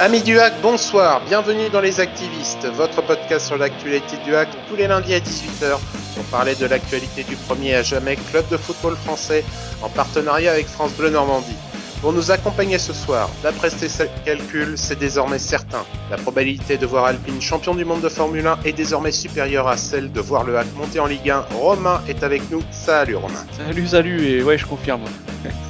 Amis du hack, bonsoir, bienvenue dans Les Activistes, votre podcast sur l'actualité du hack tous les lundis à 18h pour parler de l'actualité du premier à jamais club de football français en partenariat avec France Bleu Normandie. Pour nous accompagner ce soir, d'après ces calculs, c'est désormais certain. La probabilité de voir Alpine champion du monde de Formule 1 est désormais supérieure à celle de voir le hack monter en Ligue 1. Romain est avec nous. Salut Romain. Salut, salut, et ouais, je confirme.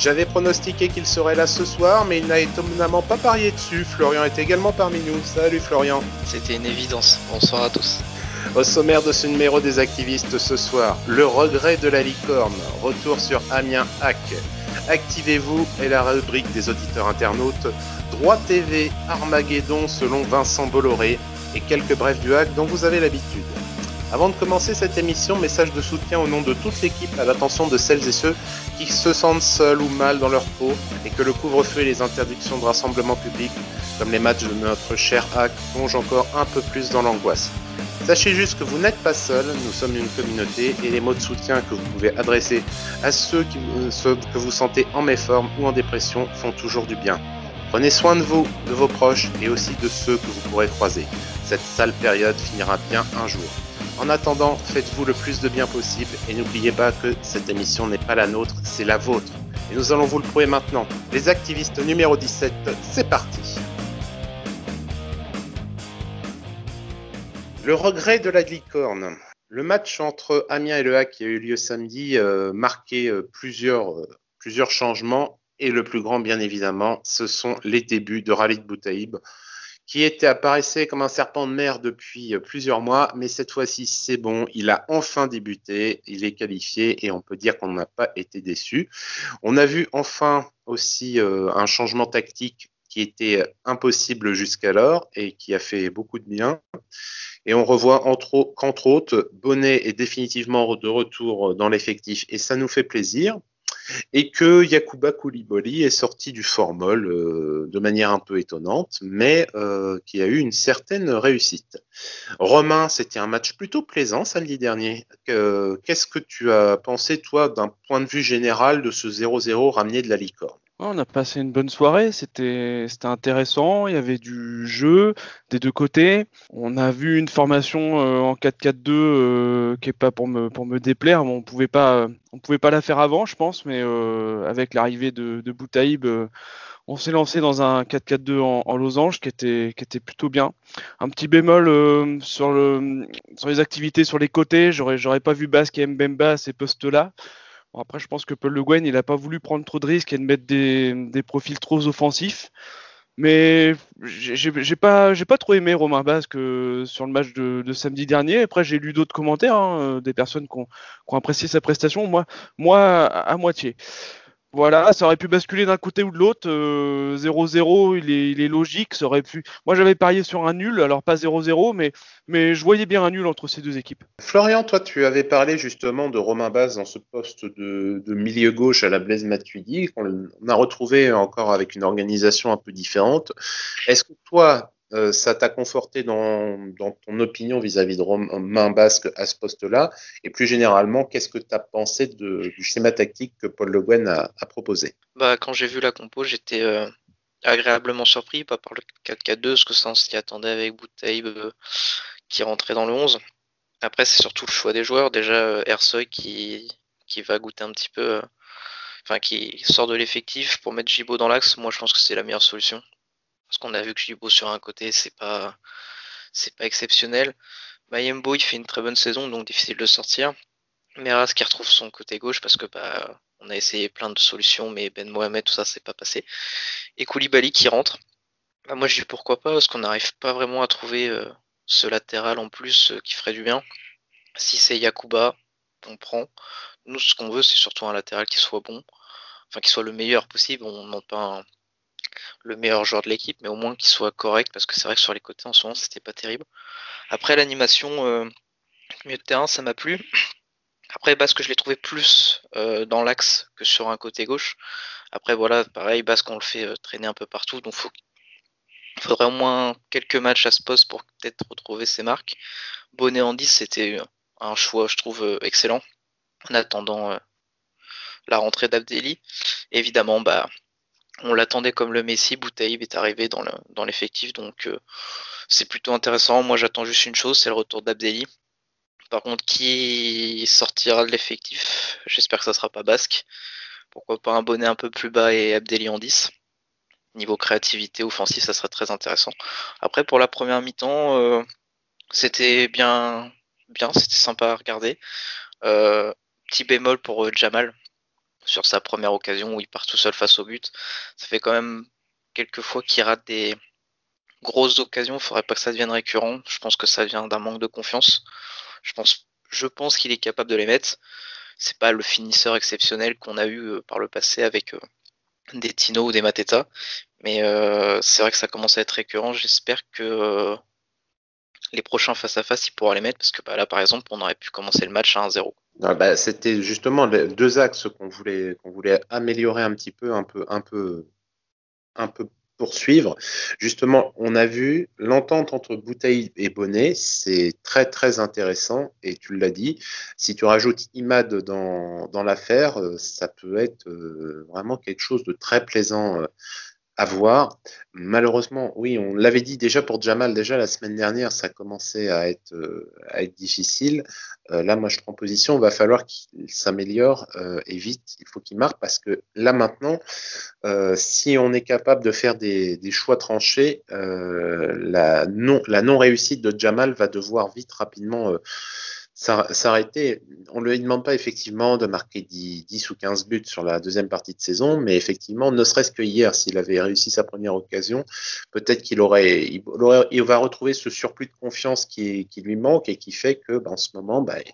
J'avais pronostiqué qu'il serait là ce soir, mais il n'a étonnamment pas parié dessus. Florian est également parmi nous. Salut Florian. C'était une évidence. Bonsoir à tous. Au sommaire de ce numéro des activistes ce soir, le regret de la licorne. Retour sur Amiens Hack. Activez-vous et la rubrique des auditeurs internautes. Droit TV, Armageddon selon Vincent Bolloré et quelques brefs du hack dont vous avez l'habitude. Avant de commencer cette émission, message de soutien au nom de toute l'équipe à l'attention de celles et ceux qui se sentent seuls ou mal dans leur peau et que le couvre-feu et les interdictions de rassemblement public, comme les matchs de notre cher hack, plongent encore un peu plus dans l'angoisse. Sachez juste que vous n'êtes pas seul, nous sommes une communauté et les mots de soutien que vous pouvez adresser à qui, ceux que vous sentez en méforme ou en dépression font toujours du bien. Prenez soin de vous, de vos proches et aussi de ceux que vous pourrez croiser. Cette sale période finira bien un jour. En attendant, faites-vous le plus de bien possible et n'oubliez pas que cette émission n'est pas la nôtre, c'est la vôtre. Et nous allons vous le prouver maintenant. Les activistes numéro 17, c'est parti. Le regret de la licorne. Le match entre Amiens et Le Hack qui a eu lieu samedi euh, marquait euh, plusieurs, euh, plusieurs changements et le plus grand, bien évidemment, ce sont les débuts de Raleigh Boutaïb qui était apparaissait comme un serpent de mer depuis euh, plusieurs mois, mais cette fois-ci c'est bon, il a enfin débuté, il est qualifié et on peut dire qu'on n'a pas été déçu. On a vu enfin aussi euh, un changement tactique qui était impossible jusqu'alors et qui a fait beaucoup de bien. Et on revoit qu'entre autres, Bonnet est définitivement de retour dans l'effectif et ça nous fait plaisir et que Yakuba Koulibaly est sorti du formol euh, de manière un peu étonnante, mais euh, qui a eu une certaine réussite. Romain, c'était un match plutôt plaisant samedi dernier. Qu'est-ce que tu as pensé, toi, d'un point de vue général de ce 0-0 ramené de la licorne? On a passé une bonne soirée, c'était intéressant, il y avait du jeu des deux côtés. On a vu une formation euh, en 4-4-2 euh, qui est pas pour me, pour me déplaire, on pouvait pas on pouvait pas la faire avant, je pense, mais euh, avec l'arrivée de, Boutaïb, on s'est lancé dans un 4-4-2 en, losange qui était, qui était plutôt bien. Un petit bémol sur, le, sur les activités sur les côtés, j'aurais pas vu Basque et Mbemba à ces postes-là après, je pense que Paul Le Guen, il n'a pas voulu prendre trop de risques et de mettre des, profils trop offensifs. Mais j'ai pas, pas trop aimé Romain Basque euh, sur le match de, samedi dernier. Après, j'ai lu d'autres commentaires, hein, euh, des personnes qui ont, apprécié sa prestation. Moi, moi à moitié. Voilà, ça aurait pu basculer d'un côté ou de l'autre. 0-0, euh, il, est, logique. Ça aurait pu. Moi, j'avais parié sur un nul, alors pas 0-0, mais, mais je voyais bien un nul entre ces deux équipes. Florian, toi, tu avais parlé justement de Romain Baz dans ce poste de, de milieu gauche à la Blaise Matuidi, qu'on a retrouvé encore avec une organisation un peu différente. Est-ce que toi, euh, ça t'a conforté dans, ton opinion vis-à-vis de Romain Basque à ce poste-là Et plus généralement, qu'est-ce que tu as pensé du schéma tactique que Paul Le Guen a, proposé? Bah, Quand j'ai vu la compo, j'étais euh, agréablement surpris, pas par le 4-4-2, ce que ça on s'y attendait avec euh, qui rentrait dans le 11. Après, c'est surtout le choix des joueurs. Déjà, Ersoy qui, qui va goûter un petit peu, enfin qui sort de l'effectif pour mettre Gibo dans l'axe, moi je pense que c'est la meilleure solution. Parce qu'on a vu que Jibo sur un côté, c'est pas, pas exceptionnel. Mayembo, il fait une très bonne saison, donc difficile de sortir. Meras qui retrouve son côté gauche parce que bah, on a essayé plein de solutions, mais Ben Mohamed, tout ça, c'est pas passé. Et Koulibaly qui rentre. Bah, moi, je dis pourquoi pas, parce qu'on n'arrive pas vraiment à trouver euh, ce latéral en plus euh, qui ferait du bien. Si c'est Yakuba, on prend. Nous, ce qu'on veut, c'est surtout un latéral qui soit bon, enfin qui soit le meilleur possible. On n'a pas un, le meilleur joueur de l'équipe, mais au moins qu'il soit correct, parce que c'est vrai que sur les côtés en ce moment c'était pas terrible. Après l'animation euh, milieu de terrain, ça m'a plu. Après Basque, je l'ai trouvé plus euh, dans l'axe que sur un côté gauche. Après voilà, pareil, Basque on le fait euh, traîner un peu partout, donc il faudrait au moins quelques matchs à ce poste pour peut-être retrouver ses marques. Bonnet en 10, c'était un choix, je trouve, excellent. En attendant la rentrée d'Abdelli. Évidemment, bah, on l'attendait comme le Messi, Boutaïb est arrivé dans l'effectif, donc c'est plutôt intéressant. Moi j'attends juste une chose, c'est le retour d'Abdelli. Par contre, qui sortira de l'effectif? J'espère que ça sera pas Basque. Pourquoi pas un bonnet un peu plus bas et Abdelli en 10 Niveau créativité offensive, ça serait très intéressant. Après, pour la première mi-temps, euh, c'était bien, bien, c'était sympa à regarder. Euh, petit bémol pour euh, Jamal sur sa première occasion où il part tout seul face au but. Ça fait quand même quelques fois qu'il rate des grosses occasions. Il faudrait pas que ça devienne récurrent. Je pense que ça vient d'un manque de confiance. Je pense, je pense qu'il est capable de les mettre. C'est pas le finisseur exceptionnel qu'on a eu euh, par le passé avec euh, des Tino ou des Mateta. Mais euh, c'est vrai que ça commence à être récurrent. J'espère que les prochains face à face, il pourra les mettre parce que bah, là, par exemple, on aurait pu commencer le match à 1-0. Ah, bah, c'était justement deux axes qu'on voulait, voulait améliorer un petit peu, un peu, un peu, un peu poursuivre. Justement, on a vu l'entente entre Bouteille et Bonnet, c'est très très intéressant et tu l'as dit. Si tu rajoutes Imad dans, dans l'affaire, euh, ça peut être euh, vraiment quelque chose de très plaisant euh, à. Malheureusement, oui, on l'avait dit déjà pour Jamal, déjà la semaine dernière, ça commençait à être, à être difficile. là, moi, je prends position, il va falloir qu'il s'améliore et vite, il faut qu'il marque parce que là maintenant, euh, si on est capable de faire des, choix tranchés, euh, la non la non de Jamal va devoir vite rapidement euh, s'arrêter. On ne lui demande pas effectivement de marquer 10, ou 15 buts sur la deuxième partie de saison, mais effectivement, ne serait-ce que hier, s'il avait réussi sa première occasion, peut-être qu'il aurait, il, va retrouver ce surplus de confiance qui, lui manque et qui fait que, ben, en ce moment, ben, il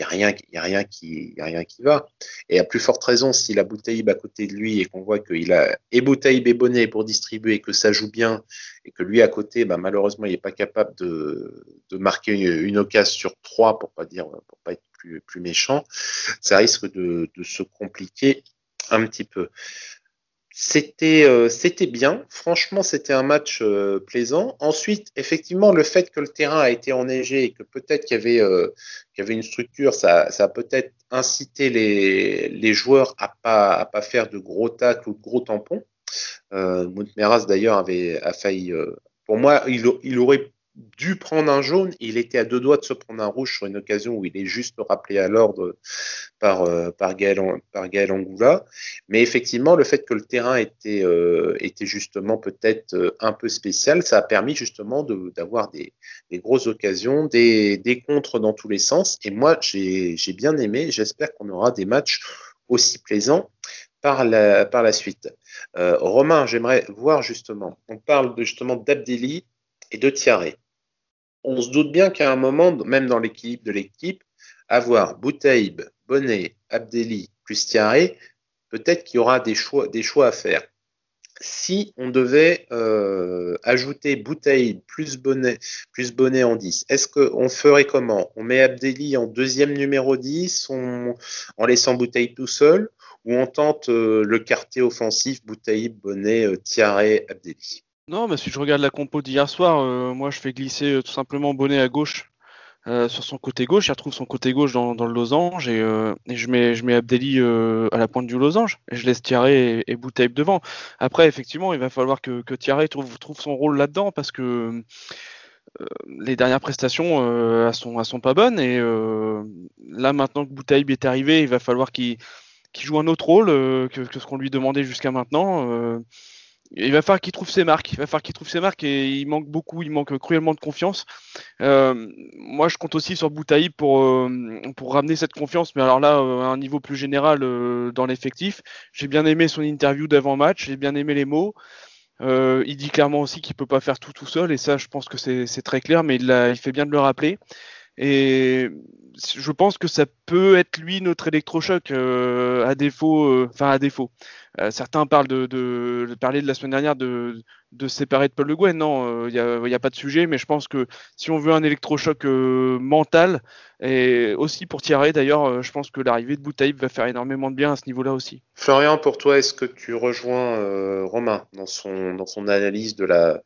n'y a rien, y a rien qui, va. Et à plus forte raison, s'il a Boutaïb à côté de lui et qu'on voit qu'il a et Boutaïb et Bonnet pour distribuer et que ça joue bien et que lui à côté, ben, malheureusement, il n'est pas capable de, de marquer une, une occasion sur trois pour pas dire, pour pas être plus, méchant, ça risque de, se compliquer un petit peu. C'était euh, bien. Franchement, c'était un match euh, plaisant. Ensuite, effectivement, le fait que le terrain a été enneigé et que peut-être qu'il y avait euh, une structure, ça, a peut-être incité les, joueurs à pas pas faire de gros tacles ou de gros tampons. Euh, Moutmeras d'ailleurs avait a failli. pour moi, il, il aurait dû prendre un jaune. Il était à deux doigts de se prendre un rouge sur une occasion où il est juste rappelé à l'ordre par, euh, Gaël, par Angoula. Mais effectivement, le fait que le terrain était, euh, justement peut-être euh, un peu spécial, ça a permis justement d'avoir des, des, grosses occasions, des, des contres dans tous les sens. Et moi, j'ai bien aimé. J'espère qu'on aura des matchs aussi plaisants par la, suite. Romain, j'aimerais voir justement, on parle justement d'Abdeli et de Thierry on se doute bien qu'à un moment, même dans l'équilibre de l'équipe, avoir Boutaïb, Bonnet, Abdelli plus Thierry, peut-être qu'il y aura des choix, à faire. Si on devait euh, ajouter Boutaïb plus Bonnet, plus Bonnet en 10, est-ce qu'on ferait comment? On met Abdelli en deuxième numéro 10 en laissant Boutaïb tout seul ou on tente euh, le quartier offensif Boutaïb, Bonnet, euh, Thierry, Abdelli? Non, mais si je regarde la compo d'hier soir, euh, moi je fais glisser euh, tout simplement Bonnet à gauche euh, sur son côté gauche. Il retrouve son côté gauche dans, le losange et, je mets je mets Abdelli à la pointe du losange et je laisse Thierry et, et devant. Après, effectivement, il va falloir que, Thierry trouve, son rôle là-dedans parce que les dernières prestations elles, sont, sont pas bonnes et là maintenant que Boutaïb est arrivé, il va falloir qu'il joue un autre rôle que, ce qu'on lui demandait jusqu'à maintenant il va falloir qu'il trouve ses marques. Il va falloir qu'il trouve ses marques et il manque beaucoup, il manque cruellement de confiance. Euh, moi, je compte aussi sur Boutaï pour, euh, pour ramener cette confiance, mais alors là, euh, à un niveau plus général dans l'effectif. J'ai bien aimé son interview d'avant-match, j'ai bien aimé les mots. il dit clairement aussi qu'il peut pas faire tout tout seul, et ça, je pense que c'est très clair, mais il, il fait bien de le rappeler. Et je pense que ça peut être lui notre électrochoc à défaut, enfin à défaut. Euh, certains parlent de, de, parler de la semaine dernière de, de séparer de Paul Le Guen. Non, il euh, n'y a, a, pas de sujet, mais je pense que si on veut un électrochoc euh, mental, et aussi pour Thierry d'ailleurs, je pense que l'arrivée de Boutaïb va faire énormément de bien à ce niveau-là aussi. Florian, pour toi, est-ce que tu rejoins Romain dans son, dans son analyse de, la,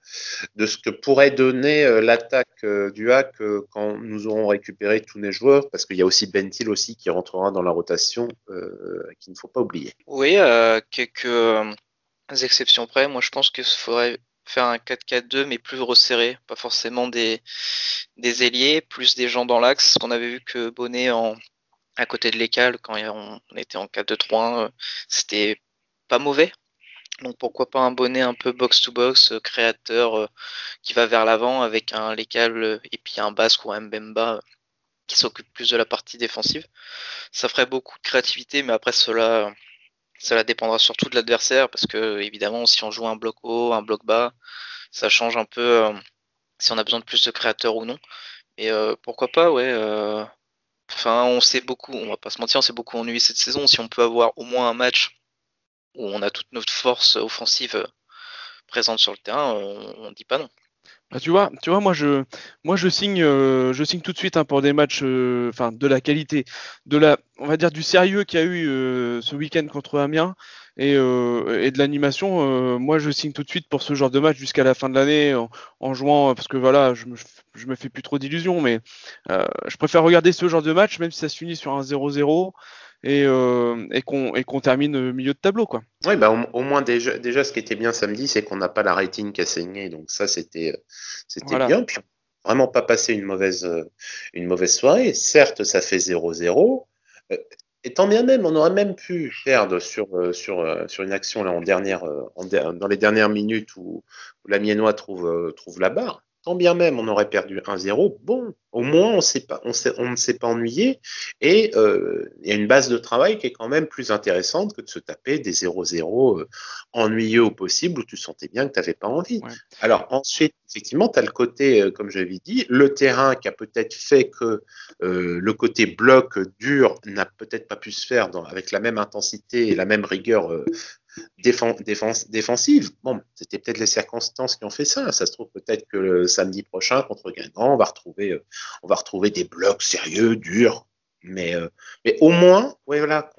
de ce que pourrait donner l'attaque du hack quand nous aurons récupéré tous les joueurs? Parce qu'il y a aussi Bentil aussi qui rentrera dans la rotation, qu'il ne faut pas oublier. Oui, quelques, exceptions près, moi je pense qu'il faudrait faire un 4-4-2 mais plus resserré, pas forcément des, des ailiers, plus des gens dans l'axe, qu'on avait vu que Bonnet en, à côté de l'écale quand on, était en 4-2-3-1, euh, c'était pas mauvais. Donc pourquoi pas un bonnet un peu box-to-box, euh, créateur euh, qui va vers l'avant avec un Lécal et puis un Basque ou un Mbemba qui s'occupe plus de la partie défensive. Ça ferait beaucoup de créativité, mais après cela, cela dépendra surtout de l'adversaire parce que évidemment si on joue un bloc haut, un bloc bas, ça change un peu si on a besoin de plus de créateurs ou non. Et pourquoi pas, ouais. Enfin, on s'est beaucoup, on va pas se mentir, on s'est beaucoup ennuyé cette saison. Si on peut avoir au moins un match où on a toute notre force offensive euh, présente sur le terrain, on, dit pas non. Bah, tu vois, tu vois, moi je, moi je signe, euh, je signe tout de suite hein, pour des matchs, euh, enfin de la qualité, de la, on va dire du sérieux qu'il y a eu ce week-end contre Amiens et, et de l'animation. moi je signe tout de suite pour ce genre de match jusqu'à la fin de l'année en, jouant, parce que voilà, je me, je me fais plus trop d'illusions, mais je préfère regarder ce genre de match même si ça se finit sur un 0-0 et, euh, et qu'on termine milieu de tableau. Quoi. Oui, bah, au, moins déjà, déjà, ce qui était bien samedi, c'est qu'on n'a pas la rating qui a saigné, donc ça c'était c'était bien. Puis vraiment pas passé une mauvaise, une mauvaise soirée. Certes, ça fait 0-0. Euh, et tant bien même, on aurait même pu perdre sur, euh, sur, sur une action là, en dernière, en, dans les dernières minutes où, où la Miennois trouve, trouve la barre quand bien même on aurait perdu 1-0, bon, au moins on, sait pas, on, on ne s'est pas ennuyé et euh, il y a une base de travail qui est quand même plus intéressante que de se taper des 0-0 euh, ennuyeux au possible où tu sentais bien que tu n'avais pas envie. Alors ensuite, effectivement, tu as le côté, euh, comme j'avais dit, le terrain qui a peut-être fait que le côté bloc dur n'a peut-être pas pu se faire avec la même intensité et la même rigueur défensive. Bon, c'était peut-être les circonstances qui ont fait ça. Ça se trouve peut-être que le samedi prochain contre Guingamp, on va retrouver, euh, on va retrouver des blocs sérieux, durs. Mais, euh, mais au moins, voilà,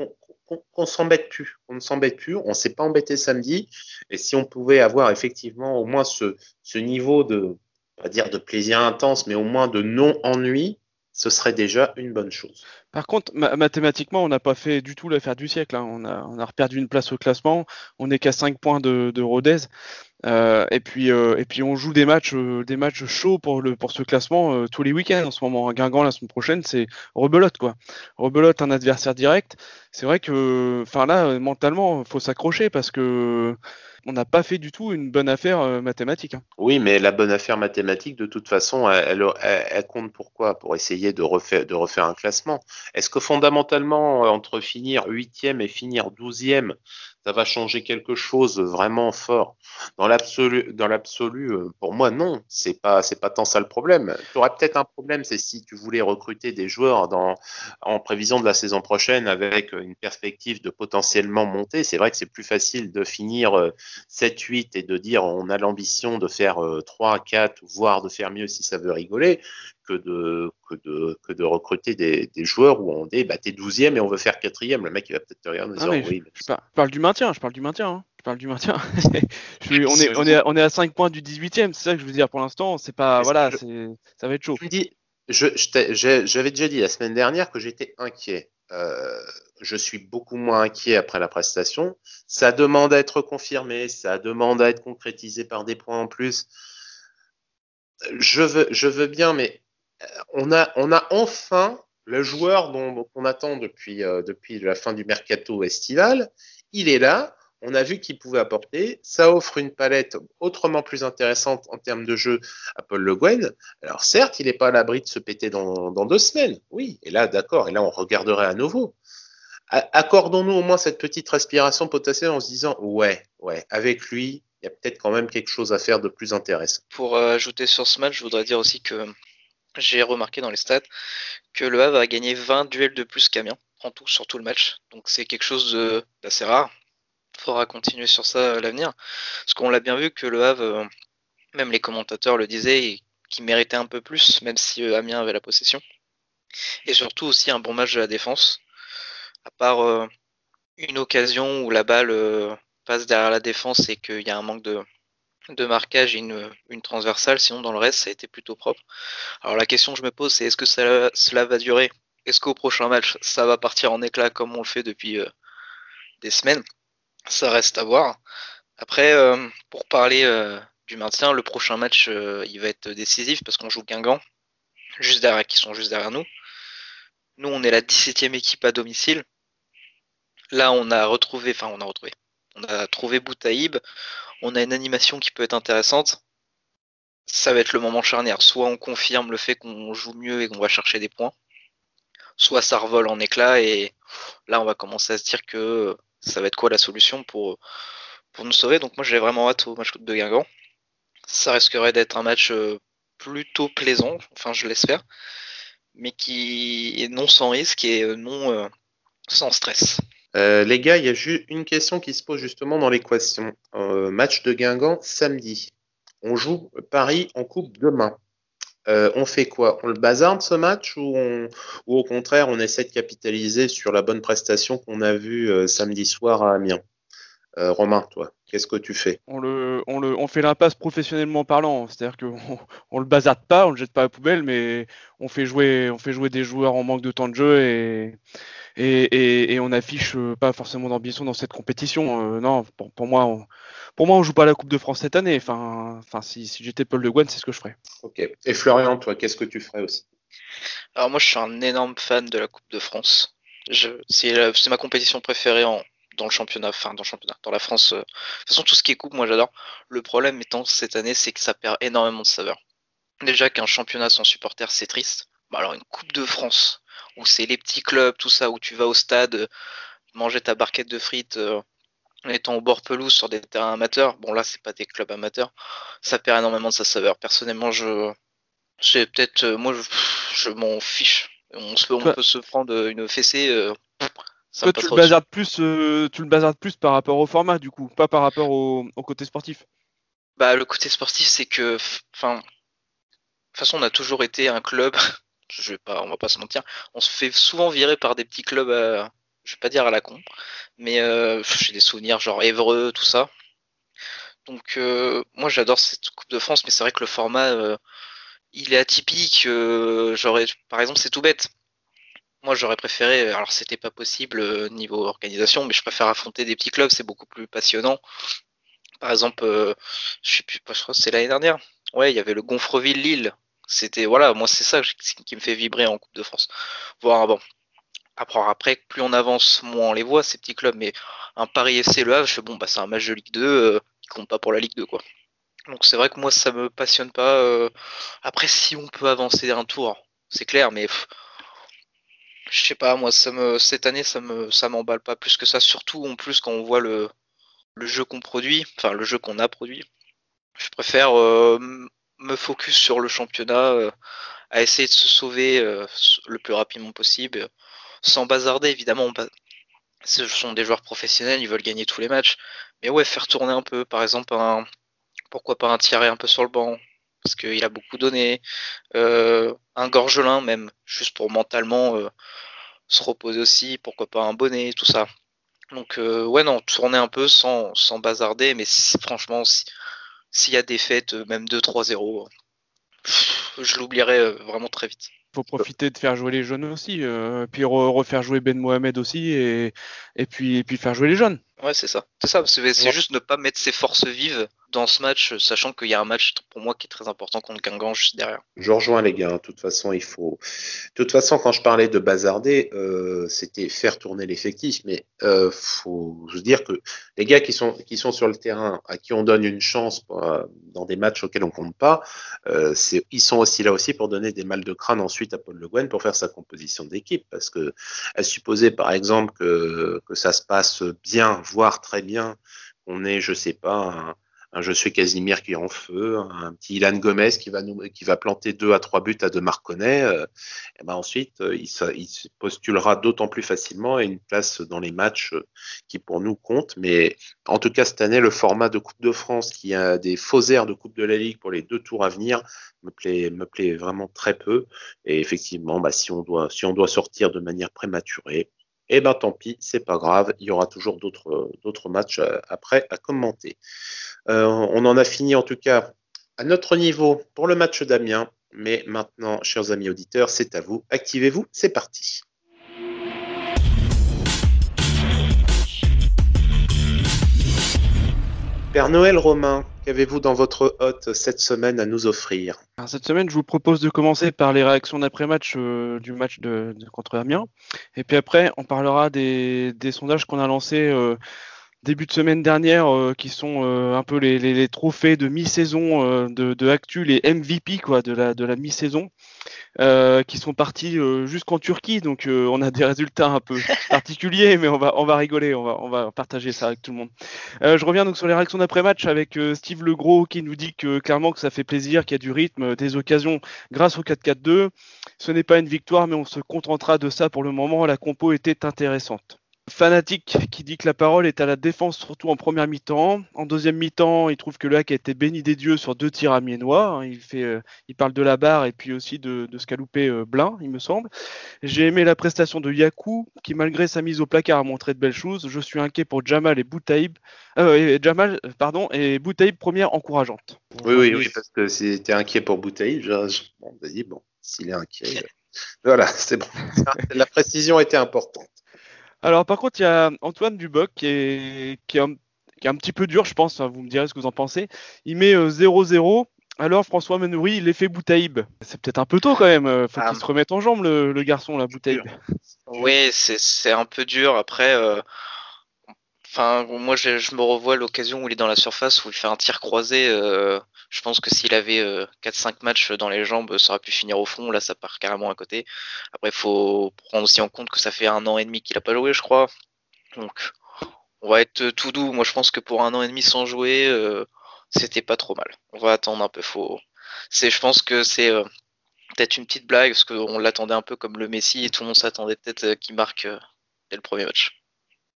qu'on s'embête plus. On ne s'embête plus. On s'est pas embêté samedi. Et si on pouvait avoir effectivement au moins ce, ce niveau de, pas dire de plaisir intense, mais au moins de non-ennui, ce serait déjà une bonne chose. Par contre, mathématiquement, on n'a pas fait du tout l'affaire du siècle. Hein. On, a, on, perdu une place au classement. On n'est qu'à 5 points de Rodez. Euh, et, puis, euh, et puis, on joue des matchs, euh, des matchs chauds pour, le, pour ce classement tous les week-ends en ce moment. Guingamp, la semaine prochaine, c'est rebelote. quoi. Rebelote, un adversaire direct. C'est vrai que enfin là, mentalement, il faut s'accrocher parce que on n'a pas fait du tout une bonne affaire mathématique. Hein. Oui, mais la bonne affaire mathématique, de toute façon, elle, elle, compte pourquoi Pour essayer de refaire, de refaire un classement. Est-ce que fondamentalement, entre finir huitième et finir douzième, ça va changer quelque chose vraiment fort. Dans l'absolu, dans l'absolu, euh, pour moi, non. C'est pas, c'est pas tant ça le problème. Tu aurais peut-être un problème, c'est si tu voulais recruter des joueurs dans, en prévision de la saison prochaine avec une perspective de potentiellement monter. C'est vrai que c'est plus facile de finir 7-8 euh, et de dire on a l'ambition de faire 3, euh, 4, voire de faire mieux si ça veut rigoler, que de, que de, que de recruter des, des joueurs où on dit bah, t'es 12e et on veut faire 4 Le mec, il va peut-être te regarder ah oui, je, parle du maintien, je parle du maintien. Hein. Je parle du maintien. on, est, on, est, on est à 5 points du 18e, c'est ça que je veux dire pour l'instant. C'est pas. Voilà, ça va être chaud. Je j'avais déjà dit la semaine dernière que j'étais inquiet. Euh, je suis beaucoup moins inquiet après la prestation. Ça demande à être confirmé, ça demande à être concrétisé par des points en plus. Je veux, je veux bien, mais on a, on a enfin le joueur dont qu'on attend depuis, euh, depuis la fin du mercato estival. Il est là. On a vu qu'il pouvait apporter. Ça offre une palette autrement plus intéressante en termes de jeu à Paul Le Guen. Alors certes, il n'est pas à l'abri de se péter dans, dans deux semaines. Oui, et là, d'accord. Et là, on regarderait à nouveau. Accordons-nous au moins cette petite respiration potassienne en se disant ouais, ouais, avec lui, il y a peut-être quand même quelque chose à faire de plus intéressant. Pour euh, ajouter sur ce match, je voudrais dire aussi que j'ai remarqué dans les stats que le Havre a gagné 20 duels de plus qu'Amiens en tout sur tout le match. Donc c'est quelque chose d'assez rare. Il faudra continuer sur ça à l'avenir. Parce qu'on l'a bien vu que le Havre, euh, même les commentateurs le disaient, qu'il méritait un peu plus, même si euh, Amiens avait la possession. Et surtout aussi un bon match de la défense. À part euh, une occasion où la balle passe derrière la défense et qu'il y a un manque de, de marquage et une, transversale, sinon dans le reste ça a été plutôt propre. Alors la question que je me pose c'est est-ce que cela va durer? Est-ce qu'au prochain match ça va partir en éclat comme on le fait depuis euh, des semaines? Ça reste à voir. Après, pour parler du maintien, le prochain match, il va être décisif parce qu'on joue Guingamp, juste derrière, qui sont juste derrière nous. Nous, on est la 17e équipe à domicile. Là, on a retrouvé, enfin, on a retrouvé, on a trouvé Boutaïb. On a une animation qui peut être intéressante. Ça va être le moment charnière. Soit on confirme le fait qu'on joue mieux et qu'on va chercher des points, soit ça revole en éclats et là, on va commencer à se dire que ça va être quoi la solution pour, pour nous sauver. Donc moi, j'ai vraiment hâte au match de Guingamp. Ça risquerait d'être un match euh, plutôt plaisant, enfin je l'espère, mais qui est non sans risque et euh, non euh, sans stress. Euh, les gars, il y a juste une question qui se pose justement dans l'équation. match de Guingamp samedi. On joue Paris en coupe demain. on fait quoi? On le bazarde ce match ou, au contraire on essaie de capitaliser sur la bonne prestation qu'on a vue samedi soir à Amiens? Romain, toi Qu'est-ce que tu fais on, le, on, le, on fait l'impasse professionnellement parlant, c'est-à-dire qu'on on le bazarde pas, on le jette pas à la poubelle, mais on fait jouer, on fait jouer des joueurs en manque de temps de jeu et, et, et, on affiche pas forcément d'ambition dans cette compétition. Euh, non, pour, pour, moi, on, pour moi, on joue pas la Coupe de France cette année. Enfin, enfin, si, si j'étais Paul de Gouin, c'est ce que je ferais. Ok. Et Florian, toi, qu'est-ce que tu ferais aussi? Alors moi, je suis un énorme fan de la Coupe de France. C'est ma compétition préférée en, dans le championnat, enfin dans le championnat, dans la France. Euh, de toute façon, tout ce qui est coupe, moi j'adore. Le problème étant cette année, c'est que ça perd énormément de saveur. Déjà qu'un championnat sans supporters, c'est triste. Bah alors une Coupe de France, où c'est les petits clubs, tout ça, où tu vas au stade, euh, manger ta barquette de frites euh, en étant au bord pelouse sur des terrains amateurs. Bon là, c'est pas des clubs amateurs. Ça perd énormément de sa saveur. Personnellement, je, c'est peut-être, moi, je, m'en fiche. On, se, on peut se prendre une fessée. Toi, tu le, bazardes plus, euh, tu le plus par rapport au format, du coup, pas par rapport au, côté sportif. Bah, le côté sportif, c'est que, enfin, de toute façon, on a toujours été un club. je vais pas, on va pas se mentir. On se fait souvent virer par des petits clubs, je vais pas dire à la con, mais euh, j'ai des souvenirs genre Évreux, tout ça. Donc, euh, moi, j'adore cette Coupe de France, mais c'est vrai que le format, il est atypique. j'aurais, par exemple, c'est tout bête moi, j'aurais préféré, alors c'était pas possible euh, niveau organisation, mais je préfère affronter des petits clubs, c'est beaucoup plus passionnant. Par exemple, euh, je sais plus, je crois que c'est l'année dernière. Ouais, il y avait le Gonfreville-Lille. C'était, voilà, moi, c'est ça qui me fait vibrer en Coupe de France. Voir, bon. Après, après, plus on avance, moins on les voit, ces petits clubs. Mais un Paris FC Le Havre, bon, bah, c'est un match de Ligue 2 euh, qui compte pas pour la Ligue 2, quoi. Donc, c'est vrai que moi, ça me passionne pas. Après, si on peut avancer un tour, c'est clair, mais je sais pas, moi, ça me, cette année, ça me, ça m'emballe pas plus que ça. Surtout, en plus, quand on voit le, le jeu qu'on produit, enfin, le jeu qu'on a produit. Je préfère euh, me focus sur le championnat, euh, à essayer de se sauver euh, le plus rapidement possible, sans bazarder, évidemment. Ce sont des joueurs professionnels, ils veulent gagner tous les matchs. Mais ouais, faire tourner un peu, par exemple, un, pourquoi pas un tiré un peu sur le banc, parce qu'il a beaucoup donné. Euh, un gorgelin même, juste pour mentalement euh, se reposer aussi, pourquoi pas un bonnet, tout ça. Donc euh, ouais non, tourner un peu sans, sans bazarder, mais franchement, s'il y a des fêtes, même 2-3-0, je l'oublierai vraiment très vite faut profiter de faire jouer les jeunes aussi, puis refaire jouer Ben Mohamed aussi, et, puis faire jouer les jeunes. Ouais, c'est ça. C'est ça, c'est juste ne pas mettre ses forces vives dans ce match, sachant qu'il y a un match pour moi qui est très important contre Guingamp juste derrière. Je rejoins les gars. De toute façon, il faut. De toute façon, quand je parlais de bazarder, euh, c'était faire tourner l'effectif, mais euh, faut se dire que les gars qui sont qui sont sur le terrain, à qui on donne une chance euh, dans des matchs auxquels on compte pas, euh, ils sont aussi là aussi pour donner des mal de crâne ensuite à Paul Le Guen pour faire sa composition d'équipe, parce que à supposer par exemple que que ça se passe bien voire très bien on est, je sais pas, un, Je suis Casimir qui est en feu, un petit Ilan Gomez qui va, nous, qui va planter deux à trois buts à De Marconnet, euh, et ben ensuite, euh, il, postulera d'autant plus facilement à une place dans les matchs euh, qui pour nous comptent. Mais en tout cas, cette année, le format de Coupe de France qui a des faux airs de Coupe de la Ligue pour les deux tours à venir me plaît, me plaît vraiment très peu. Et effectivement, bah, si on doit sortir de manière prématurée, eh ben tant pis, c'est pas grave, il y aura toujours d'autres matchs euh, après à commenter. Euh, on en a fini en tout cas à notre niveau pour le match d'Amiens, mais maintenant, chers amis auditeurs, c'est à vous. Activez-vous, c'est parti. Père Noël Romain, qu'avez-vous dans votre hôte cette semaine à nous offrir? Cette semaine, je vous propose de commencer par les réactions d'après-match euh, du match contre Amiens. Et puis après, on parlera des, sondages qu'on a lancés euh, début de semaine dernière, euh, qui sont un peu les, trophées de mi-saison de, Actu, les MVP quoi, de la mi-saison. Euh, qui sont partis euh, jusqu'en Turquie. Donc euh, on a des résultats un peu particuliers, mais on va, on va rigoler, on va, on va partager ça avec tout le monde. je reviens donc sur les réactions d'après-match avec Steve Legros qui nous dit que clairement que ça fait plaisir, qu'il y a du rythme, des occasions grâce au 4-4-2. Ce n'est pas une victoire, mais on se contentera de ça pour le moment. La compo était intéressante. Fanatique qui dit que la parole est à la défense, surtout en première mi-temps. En deuxième mi-temps, il trouve que le hack a été béni des dieux sur deux tirs amiénois. Il, fait, euh, il parle de la barre et puis aussi de, de ce qu'a loupé euh, Blin, il me semble. J'ai aimé la prestation de Yaku, qui malgré sa mise au placard a montré de belles choses. Je suis inquiet pour Jamal et Boutaïb. Euh, Jamal, pardon, et Boutaïb première encourageante. Oui, oui, oui, parce que si tu inquiet pour Boutaïb, je, bon, vas-y, bon, s'il est inquiet. voilà, c'est bon. la précision était importante. Alors par contre, il y a Antoine Duboc qui est, qui est, un, petit peu dur, je pense. Hein, vous me direz ce que vous en pensez. Il met 0-0. Euh, Alors François Menouri, l'effet Boutaïb. C'est peut-être un peu tôt quand même. Euh, faut ah. qu'il se remette en jambe le, garçon, la Boutaïb. Oui, c'est un peu dur. Après, euh, enfin, moi je, me revois l'occasion où il est dans la surface où il fait un tir croisé. Je pense que s'il avait 4-5 euh, matchs dans les jambes, ça aurait pu finir au fond. Là, ça part carrément à côté. Après, il faut prendre aussi en compte que ça fait un an et demi qu'il n'a pas joué, je crois. Donc, on va être tout doux. Moi, je pense que pour un an et demi sans jouer, euh, c'était pas trop mal. On va attendre un peu. Faut... C'est, je pense que c'est euh, peut-être une petite blague parce qu'on l'attendait un peu comme le Messi et tout le monde s'attendait peut-être qu'il marque dès le premier match.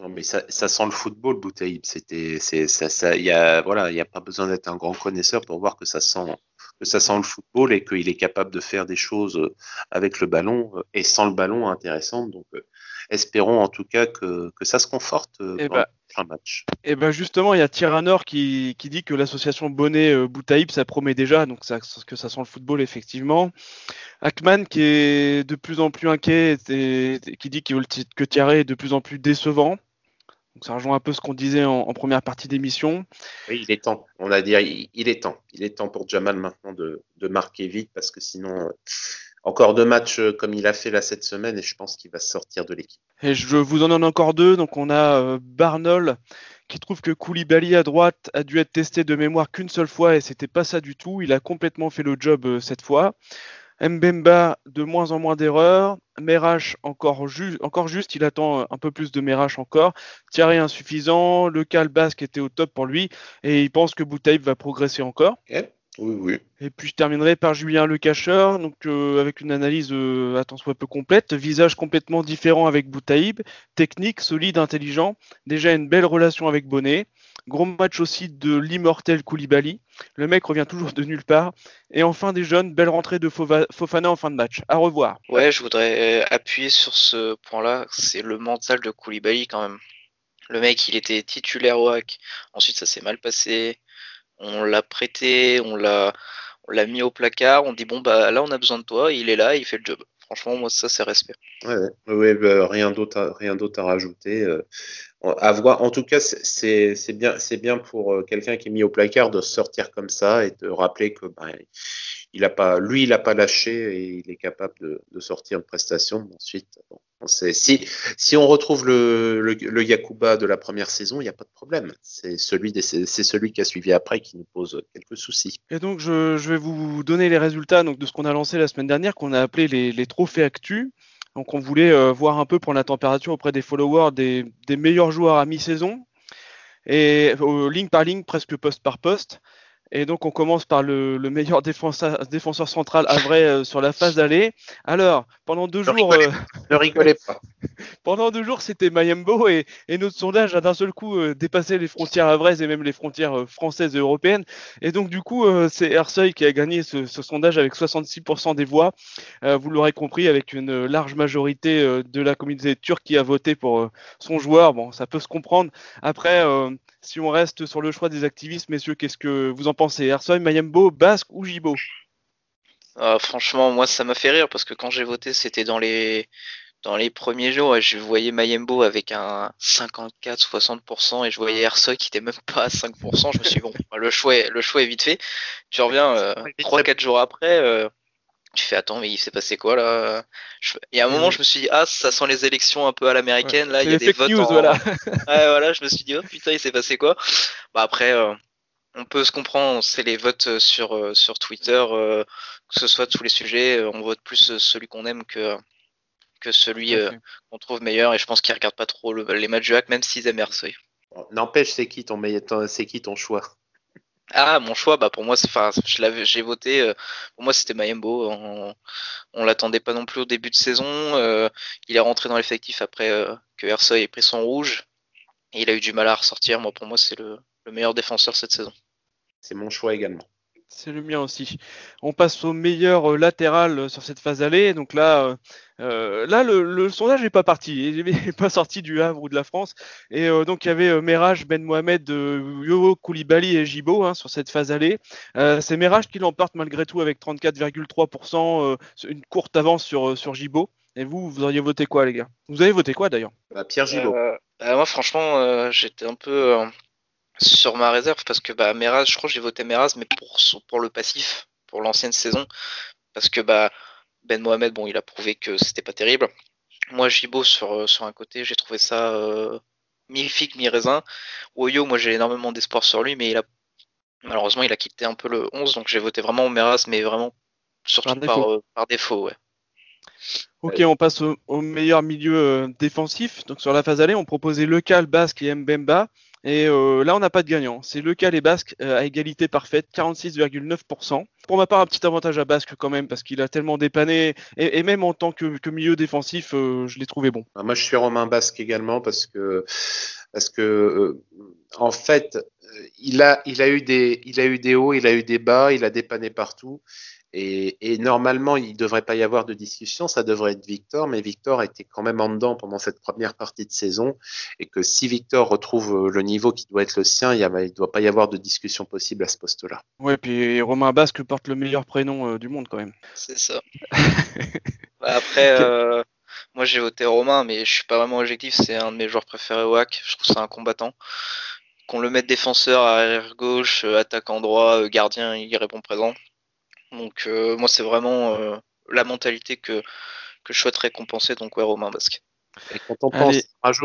Non, mais ça, ça sent le football, Boutaïb. C'était, c'est, ça, ça, y a, voilà, il n'y a pas besoin d'être un grand connaisseur pour voir que ça sent, que ça sent le football et qu'il est capable de faire des choses euh, avec le ballon euh, et sans le ballon intéressantes. Donc, euh, espérons en tout cas que, que ça se conforte et eh bah, un match. Et eh ben justement, il y a Tyranor qui, qui dit que l'association Bonnet Boutaïb, ça promet déjà, donc ça, que ça sent le football effectivement. Ackman qui est de plus en plus inquiet et, qui dit que, que Thierry est de plus en plus décevant. Donc ça rejoint un peu ce qu'on disait en, première partie d'émission. Oui, il est temps. On a dit, il, est temps. Il est temps pour Jamal maintenant de, marquer vite parce que sinon, euh, encore deux matchs euh, comme il a fait là cette semaine et je pense qu'il va sortir de l'équipe. Et je vous en donne encore deux. Donc on a euh, Barnol qui trouve que Koulibaly à droite a dû être testé de mémoire qu'une seule fois et c'était pas ça du tout. Il a complètement fait le job cette fois. Mbemba, de moins en moins d'erreurs. Merach, encore, encore juste, il attend un peu plus de Merach encore. Thierry, insuffisant. Le Cal Basque était au top pour lui. Et il pense que Boutaïb va progresser encore. Oui, oui. Et puis je terminerai par Julien Le Cacheur, donc euh, avec une analyse euh, à soit peu complète, visage complètement différent avec Boutaïb, technique, solide, intelligent, déjà une belle relation avec Bonnet, gros match aussi de l'immortel Koulibaly, le mec revient toujours de nulle part, et enfin des jeunes, belle rentrée de Fofana en fin de match. À revoir. Ouais, je voudrais appuyer sur ce point-là, c'est le mental de Koulibaly quand même. Le mec, il était titulaire au hack, ensuite ça s'est mal passé, on l'a prêté, on l'a, on l'a mis au placard, on dit bon bah là on a besoin de toi, il est là, il fait le job. Franchement, moi ça c'est respect. Ouais, bah, rien d'autre, à, rien d'autre à rajouter. Euh, à voir. En tout cas, c'est, bien, bien pour euh, quelqu'un qui est mis au placard de sortir comme ça et de rappeler que bah, il a pas, lui, il a pas lâché et il est capable de, de sortir une prestation. Ensuite, bon, si, on retrouve le, Yakuba de la première saison, il n'y a pas de problème. C'est celui, qui a suivi après qui nous pose quelques soucis. Et donc, je, vais vous donner les résultats de ce qu'on a lancé la semaine dernière, qu'on a appelé les, trophées actus. Donc, on voulait euh, voir un peu pour la température auprès des followers des, meilleurs joueurs à mi-saison. Et ligne par ligne, presque poste par poste. Et donc on commence par le, meilleur défenseur, défenseur central à vrai euh, sur la phase d'aller. Alors, pendant deux jours... Euh, ne rigolez pas. pendant deux jours, c'était Mayembo et, notre sondage a d'un seul coup euh, dépassé les frontières avraises et même les frontières françaises et européennes. Et donc du coup, c'est Ersoy qui a gagné ce, sondage avec 66% des voix. vous l'aurez compris, avec une large majorité de la communauté turque qui a voté pour son joueur. Bon, ça peut se comprendre. Après si on reste sur le choix des activistes, messieurs, qu'est-ce que vous en pensez? Ersoy, Mayembo, Basque ou Jibo? Ah, Franchement, moi, ça m'a fait rire parce que quand j'ai voté, c'était dans les dans les premiers jours, je voyais Mayembo avec un 54-60% et je voyais Ersoy qui était même pas à 5%. Je me suis dit, bon, le choix est, le choix est vite fait. Tu reviens euh, 3-4 jours après, euh, tu fais, attends, mais il s'est passé quoi là? Et à un moment, je me suis dit, ah, ça sent les élections un peu à l'américaine. Là, il y a des votes. voilà. ouais, voilà, je me suis dit, oh putain, il s'est passé quoi? Bah après, euh, on peut se comprendre, c'est les votes sur, euh, sur Twitter, euh, que ce soit tous les sujets, on vote plus celui qu'on aime que que celui euh, qu'on trouve meilleur. Et je pense qu'ils regardent pas trop les matchs du hack, même s'ils aiment Ersoy. N'empêche, c'est qui ton meilleur, c'est qui ton choix? Ah, mon choix, bah pour moi, j'ai voté. Euh, pour moi, c'était Mayembo. On, on l'attendait pas non plus au début de saison. Euh, il est rentré dans l'effectif après que Ersoy ait pris son rouge. Et il a eu du mal à ressortir. Moi, pour moi, c'est le meilleur défenseur cette saison. C'est mon choix également. C'est le mien aussi. On passe au meilleur euh, latéral euh, sur cette phase allée. Donc là, euh, là le, sondage n'est pas parti. Il n'est pas sorti du Havre ou de la France. Et donc il y avait Merage, Ben Mohamed, Yo Koulibaly et Gibo hein, sur cette phase allée. C'est Merage qui l'emporte malgré tout avec 34,3%, une courte avance sur, sur Gibo. Et vous, vous auriez voté quoi, les gars? Vous avez voté quoi d'ailleurs? Bah, Pierre Gibo. moi, franchement, j'étais un peu sur ma réserve parce que bah Meraz, je crois que j'ai voté Meraz, mais pour pour le passif, pour l'ancienne saison, parce que bah Ben Mohamed, bon, il a prouvé que c'était pas terrible. Moi, Jibo sur euh, sur un côté, j'ai trouvé ça euh, mi figue mi raisin. Oyo, moi j'ai énormément d'espoir sur lui, mais il a malheureusement il a quitté un peu le 11, donc j'ai voté vraiment Meraz, mais vraiment surtout par défaut, euh, ouais. Ok, on passe au, meilleur milieu défensif. Donc sur la phase allée, on proposait Lecal, Basque et Mbemba. Et euh, là, on n'a pas de gagnant. C'est le cas les Basques euh, à égalité parfaite, 46,9%. Pour ma part, un petit avantage à Basque quand même, parce qu'il a tellement dépanné, et, même en tant que, milieu défensif, euh, je l'ai trouvé bon. Ah, moi, je suis Romain Basque également, parce que, parce que en fait, il a, il, a eu des, il a eu des hauts, il a eu des bas, il a dépanné partout. Et, normalement, il ne devrait pas y avoir de discussion, ça devrait être Victor, mais Victor était quand même en dedans pendant cette première partie de saison, et que si Victor retrouve euh, le niveau qui doit être le sien, il ne doit pas y avoir de discussion possible à ce poste-là. Oui, puis Romain Basque porte le meilleur prénom euh, du monde quand même. C'est ça. Bah, après, euh, moi j'ai voté Romain, mais je suis pas vraiment objectif, c'est un de mes joueurs préférés au hack, je trouve ça un combattant. Qu'on le mette défenseur, arrière gauche, attaquant droit, gardien, il répond présent. Donc euh, moi c'est vraiment euh, la mentalité que, que je souhaiterais compenser donc ouais Romain Basque. Et quand on pense,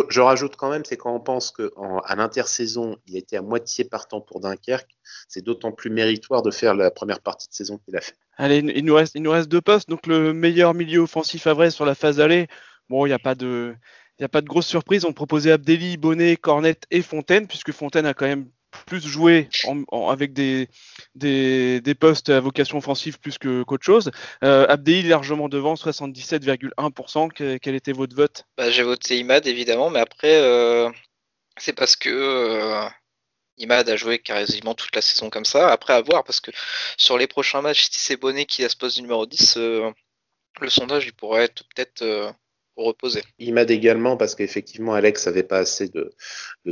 je rajoute quand même, c'est quand on pense qu'à l'intersaison, il était à moitié partant pour Dunkerque, c'est d'autant plus méritoire de faire la première partie de saison qu'il a fait. Allez, il nous reste, il nous reste deux postes. Donc le meilleur milieu offensif à vrai sur la phase allée. Bon, il n'y a pas de, il a pas de grosse surprise. On proposait Abdelli, Bonnet, Cornette et Fontaine, puisque Fontaine a quand même plus joué avec des, des, postes à vocation offensive plus qu'autre chose. Euh, largement devant, 77,1%. quel était votre vote? Bah, J'ai voté Imad évidemment, mais après euh, c'est parce que euh, Imad a joué quasiment toute la saison comme ça. Après à voir, parce que sur les prochains matchs, si c'est Bonnet qui a ce poste numéro 10, euh, le sondage il pourrait être peut-être reposer. Imad également, parce qu'effectivement, Alex n'avait pas assez de,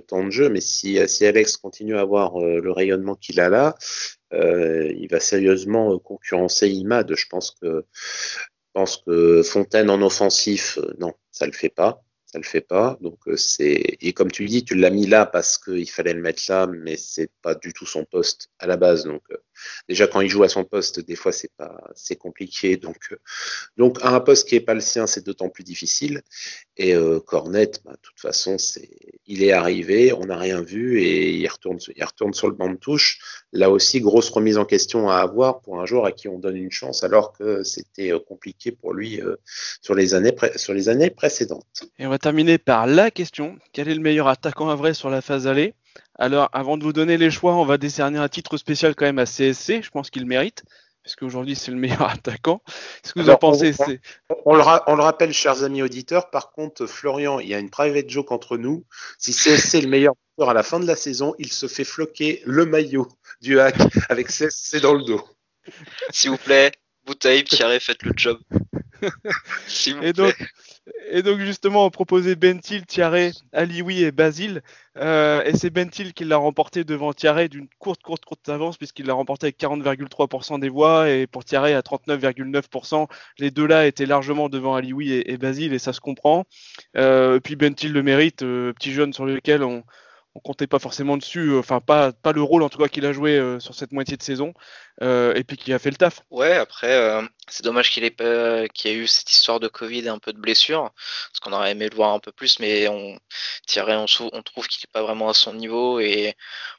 temps de jeu, mais si, si Alex continue à avoir euh, le rayonnement qu'il a là, euh, il va sérieusement concurrencer Imad. Je pense que, pense que Fontaine en offensif, euh, non, ça le fait pas ça le fait pas. Donc euh, et comme tu dis, tu l'as mis là parce qu'il fallait le mettre là, mais c'est pas du tout son poste à la base. Donc euh, déjà quand il joue à son poste, des fois c'est pas c'est compliqué. Donc euh, donc un poste qui est pas le sien, c'est d'autant plus difficile. Et Cornet, bah, de toute façon, c'est il est arrivé, on n'a rien vu et il retourne il retourne sur le banc de touche. Là aussi, grosse remise en question à avoir pour un joueur à qui on donne une chance alors que c'était compliqué pour lui sur les années sur les années précédentes. Et on va terminer par la question quel est le meilleur attaquant à vrai sur la phase allée? Alors, avant de vous donner les choix, on va décerner un titre spécial quand même à CSC. Je pense qu'il mérite, puisqu'aujourd'hui c'est le meilleur attaquant. Qu'est-ce que vous en pensez on, le on, le rappelle, chers amis auditeurs. Par contre, Florian, il y a une private joke entre nous. Si CSC est le meilleur joueur à la fin de la saison, il se fait floquer le maillot du hack avec CSC dans le dos. S'il vous plaît, Bouteille, Thierry, faites le job. et, donc, et donc, justement, on proposait Bentil, Thierry, Alioui et Basile. Euh, et c'est Bentil qui l'a remporté devant Thierry d'une courte, courte, courte avance, puisqu'il l'a remporté avec 40,3% des voix, et pour Thierry à 39,9%. Les deux là étaient largement devant Alioui et, et Basile, et ça se comprend. Euh, puis Bentil le mérite, euh, petit jeune sur lequel on, on comptait pas forcément dessus, euh, enfin pas, pas le rôle en tout cas qu'il a joué euh, sur cette moitié de saison, euh, et puis qui a fait le taf. Ouais, après c'est dommage qu'il ait y eu cette histoire de Covid et un peu de blessure, parce qu'on aurait aimé le voir un peu plus, mais on tirait, on, on trouve qu'il est pas vraiment à son niveau, et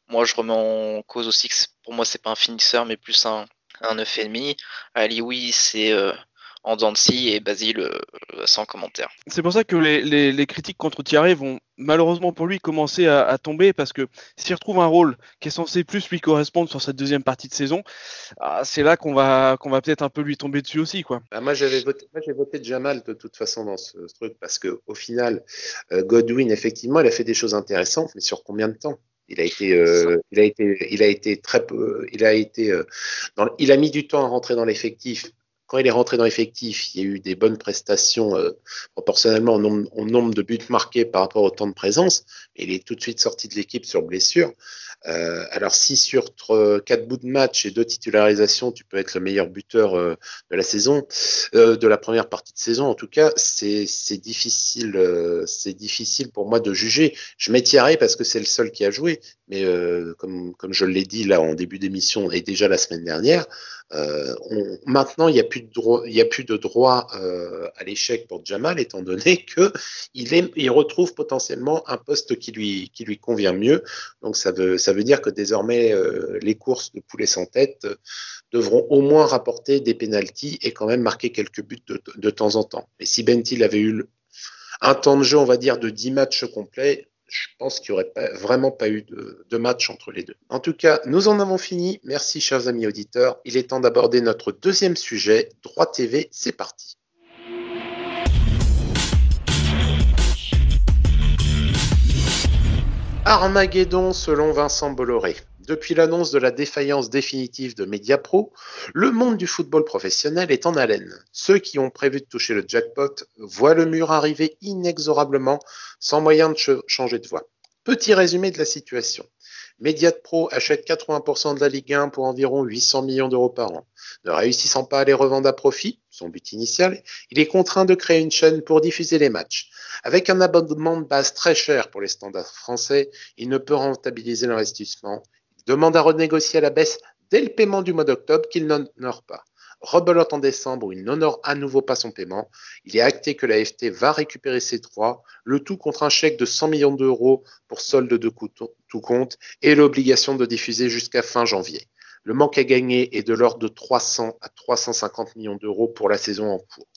moi je remets en cause aussi que pour moi c'est pas un finisseur, mais plus un un 9,5. Ali oui c'est en Dancy et Basile sans commentaire. C'est pour ça que les, critiques contre Thierry vont malheureusement pour lui commencer à, tomber parce que s'il retrouve un rôle qui est censé plus lui correspondre sur cette deuxième partie de saison, ah, c'est là qu'on va qu'on va peut-être un peu lui tomber dessus aussi quoi. Bah, moi j'avais voté, j'ai voté Jamal de toute façon dans ce, truc parce que au final euh, Godwin effectivement il a fait des choses intéressantes mais sur combien de temps? Il a été, euh, il a été, il a été très peu, il a été, dans, il a mis du temps à rentrer dans l'effectif quand il est rentré dans l'effectif, il y a eu des bonnes prestations euh, proportionnellement au nombre, de buts marqués par rapport au temps de présence. Il est tout de suite sorti de l'équipe sur blessure. Euh, alors si sur quatre bouts de match et deux titularisations, tu peux être le meilleur buteur euh, de la saison, de la première partie de saison, en tout cas, c'est difficile, c'est difficile pour moi de juger. Je m'étierai parce que c'est le seul qui a joué, mais comme, je l'ai dit là en début d'émission et déjà la semaine dernière, maintenant, il n'y a plus il y a plus de droit euh, à l'échec pour Jamal, étant donné que il, retrouve potentiellement un poste qui lui, convient mieux. Donc, ça veut, dire que désormais, euh, les courses de poulet sans tête devront au moins rapporter des pénalties et quand même marquer quelques buts de, de temps en temps. Et si Bentil avait eu un temps de jeu, on va dire, de 10 matchs complets, je pense qu'il n'y aurait vraiment pas eu de, match entre les deux. En tout cas, nous en avons fini. Merci, chers amis auditeurs. Il est temps d'aborder notre deuxième sujet. Droit TV, c'est parti. Armageddon selon Vincent Bolloré. Depuis l'annonce de la défaillance définitive de Mediapro, le monde du football professionnel est en haleine. Ceux qui ont prévu de toucher le jackpot voient le mur arriver inexorablement sans moyen de changer de voie. Petit résumé de la situation. Mediapro achète 80% de la Ligue 1 pour environ 800 millions d'euros par an. Ne réussissant pas à les revendre à profit, son but initial, il est contraint de créer une chaîne pour diffuser les matchs. Avec un abonnement de base très cher pour les standards français, il ne peut rentabiliser l'investissement demande à renégocier à la baisse dès le paiement du mois d'octobre qu'il n'honore pas. Rebelote en décembre où il n'honore à nouveau pas son paiement. Il est acté que la FT va récupérer ses droits, le tout contre un chèque de 100 millions d'euros pour solde de tout compte et l'obligation de diffuser jusqu'à fin janvier. Le manque à gagner est de l'ordre de 300 à 350 millions d'euros pour la saison en cours.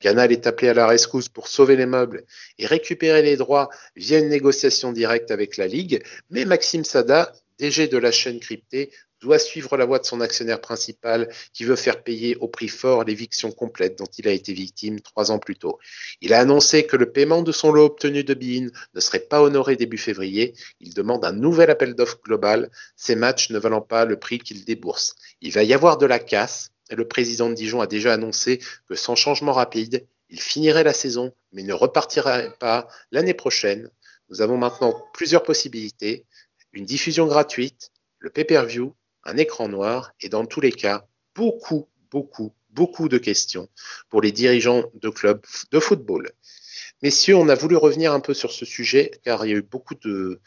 Canal est appelé à la rescousse pour sauver les meubles et récupérer les droits via une négociation directe avec la Ligue, mais Maxime Sada DG de la chaîne cryptée, doit suivre la voie de son actionnaire principal qui veut faire payer au prix fort l'éviction complète dont il a été victime trois ans plus tôt. Il a annoncé que le paiement de son lot obtenu de Bein ne serait pas honoré début février. Il demande un nouvel appel d'offres global, ces matchs ne valant pas le prix qu'il débourse. Il va y avoir de la casse. Le président de Dijon a déjà annoncé que sans changement rapide, il finirait la saison, mais ne repartirait pas l'année prochaine. Nous avons maintenant plusieurs possibilités une diffusion gratuite, le pay-per-view, un écran noir et dans tous les cas, beaucoup, beaucoup, beaucoup de questions pour les dirigeants de clubs de football. Messieurs, on a voulu revenir un peu sur ce sujet car il y a eu beaucoup de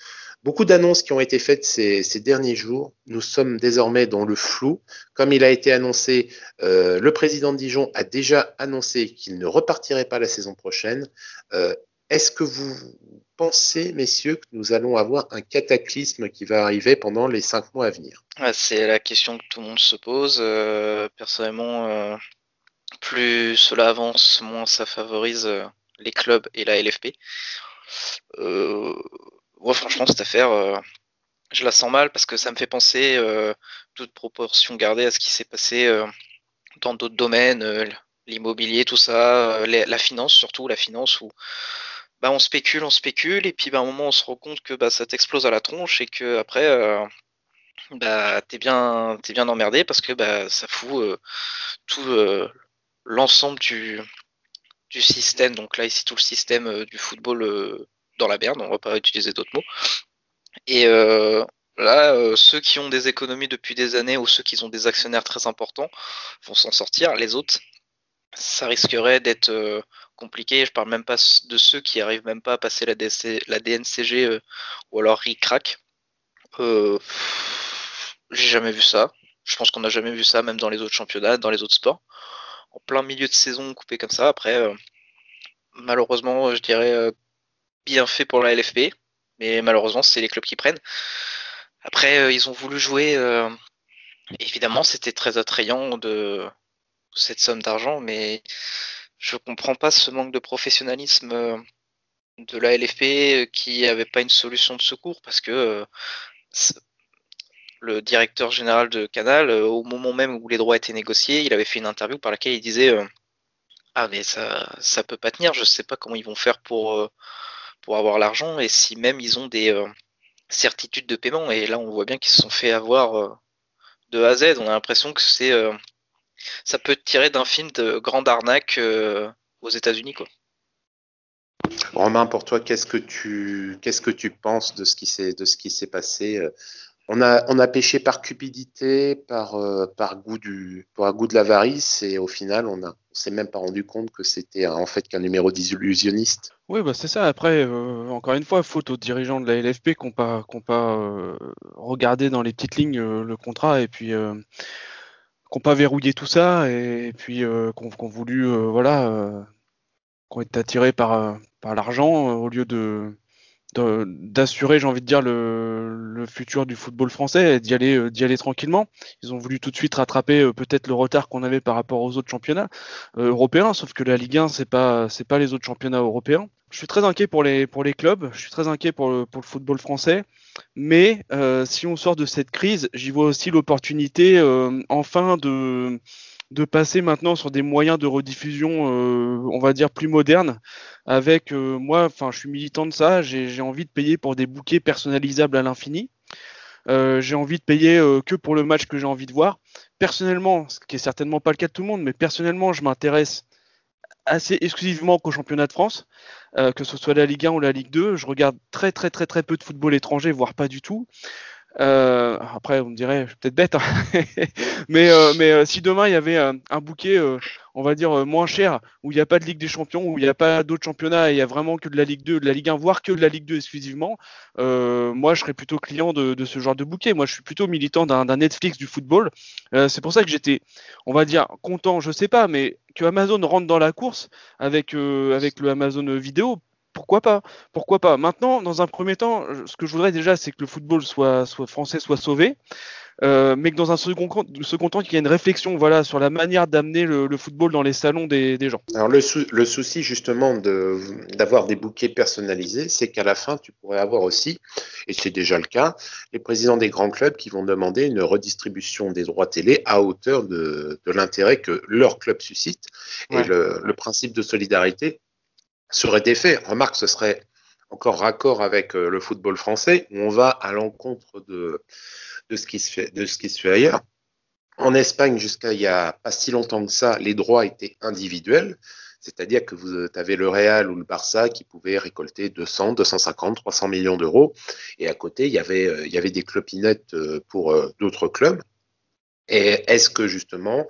beaucoup d'annonces qui ont été faites ces, derniers jours. Nous sommes désormais dans le flou. Comme il a été annoncé, euh, le président de Dijon a déjà annoncé qu'il ne repartirait pas la saison prochaine. Euh, est-ce que vous pensez, messieurs, que nous allons avoir un cataclysme qui va arriver pendant les cinq mois à venir? C'est la question que tout le monde se pose. Euh, personnellement, euh, plus cela avance, moins ça favorise euh, les clubs et la LFP. moi, franchement, cette affaire, je la sens mal parce que ça me fait penser, toute proportion gardée, à ce qui s'est passé dans d'autres domaines, l'immobilier, tout ça, la finance, surtout la finance où bah, on spécule, on spécule, et puis bah, à un moment on se rend compte que bah, ça t'explose à la tronche et que après euh, bah, t'es bien, bien emmerdé parce que bah, ça fout euh, tout euh, l'ensemble du, du système. Donc là, ici, tout le système du football dans la merde. On va pas utiliser d'autres mots. Et là, ceux qui ont des économies depuis des années ou ceux qui ont des actionnaires très importants vont s'en sortir. Les autres, ça risquerait d'être compliqué. Je parle même pas de ceux qui arrivent même pas à passer la, la DNCG ou alors RICRAC. Euh, j'ai jamais vu ça. Je pense qu'on n'a jamais vu ça, même dans les autres championnats, dans les autres sports. En plein milieu de saison, coupé comme ça. Après, euh, malheureusement, je dirais euh, bien fait pour la LFP. Mais malheureusement, c'est les clubs qui prennent. Après, ils ont voulu jouer. évidemment, c'était très attrayant de cette somme d'argent, mais je comprends pas ce manque de professionnalisme de la LFP qui avait pas une solution de secours parce que le directeur général de Canal, euh, au moment même où les droits étaient négociés, il avait fait une interview par laquelle il disait euh, Ah, mais ça, ça peut pas tenir, je sais pas comment ils vont faire pour, euh, pour avoir l'argent et si même ils ont des certitudes de paiement. Et là, on voit bien qu'ils se sont fait avoir de A à Z. On a l'impression que c'est ça peut tirer d'un film de grande arnaque aux États-Unis, quoi. Romain, pour toi, qu'est-ce que tu qu'est-ce que tu penses de ce qui s'est de ce qui s'est passé on a, on a pêché par cupidité, par, euh, par goût du, par goût de l'avarice, et au final, on a, on s'est même pas rendu compte que c'était en fait qu'un numéro d'illusionniste. Oui, bah c'est ça. Après, euh, encore une fois, faute aux dirigeants de la LFP qui n'ont pas, qu'on pas euh, regardé dans les petites lignes le contrat et puis pas verrouillé tout ça et, puis qu'on ont voulu, voilà, qu'on été attirés par, par l'argent au lieu de d'assurer, j'ai envie de dire, le, futur du football français et d'y aller, euh, aller tranquillement. Ils ont voulu tout de suite rattraper euh, peut-être le retard qu'on avait par rapport aux autres championnats euh, européens, sauf que la Ligue 1, c'est pas, c'est pas les autres championnats européens. Je suis très inquiet pour les, pour les clubs, je suis très inquiet pour le, pour le football français, mais si on sort de cette crise, j'y vois aussi l'opportunité enfin de de passer maintenant sur des moyens de rediffusion, euh, on va dire plus modernes. Avec euh, moi, enfin, je suis militant de ça. J'ai envie de payer pour des bouquets personnalisables à l'infini. Euh, j'ai envie de payer que pour le match que j'ai envie de voir. Personnellement, ce qui est certainement pas le cas de tout le monde, mais personnellement, je m'intéresse assez exclusivement qu'au championnat de France, que ce soit la Ligue 1 ou la Ligue 2. Je regarde très très très très peu de football étranger, voire pas du tout. Euh, après, on me dirait, je suis peut-être bête, hein. mais, euh, mais euh, si demain il y avait un, bouquet, on va dire moins cher, où il n'y a pas de Ligue des Champions, où il n'y a pas d'autres championnats, et il y a vraiment que de la Ligue 2, de la Ligue 1, voire que de la Ligue 2 exclusivement, moi je serais plutôt client de, de, ce genre de bouquet. Moi je suis plutôt militant d'un Netflix du football. c'est pour ça que j'étais, on va dire, content, je sais pas, mais que Amazon rentre dans la course avec, avec le Amazon Vidéo pourquoi pas Pourquoi pas Maintenant, dans un premier temps, ce que je voudrais déjà, c'est que le football soit, soit français soit sauvé. Euh, mais que dans un second, second temps, qu'il y ait une réflexion voilà, sur la manière d'amener le, football dans les salons des, gens. Alors le, le souci justement d'avoir des bouquets personnalisés, c'est qu'à la fin, tu pourrais avoir aussi, et c'est déjà le cas, les présidents des grands clubs qui vont demander une redistribution des droits télé à hauteur de, de l'intérêt que leur club suscite. Et le, le principe de solidarité serait défait. Remarque, ce serait encore raccord avec euh, le football français, où on va à l'encontre de, ce qui se fait, de ce ailleurs. En Espagne, jusqu'à il y a pas si longtemps que ça, les droits étaient individuels, c'est-à-dire que vous avez le Real ou le Barça qui pouvaient récolter 200, 250, 300 millions d'euros, et à côté, il y avait, euh, il y avait des clopinettes euh, pour d'autres clubs. Et est-ce que justement,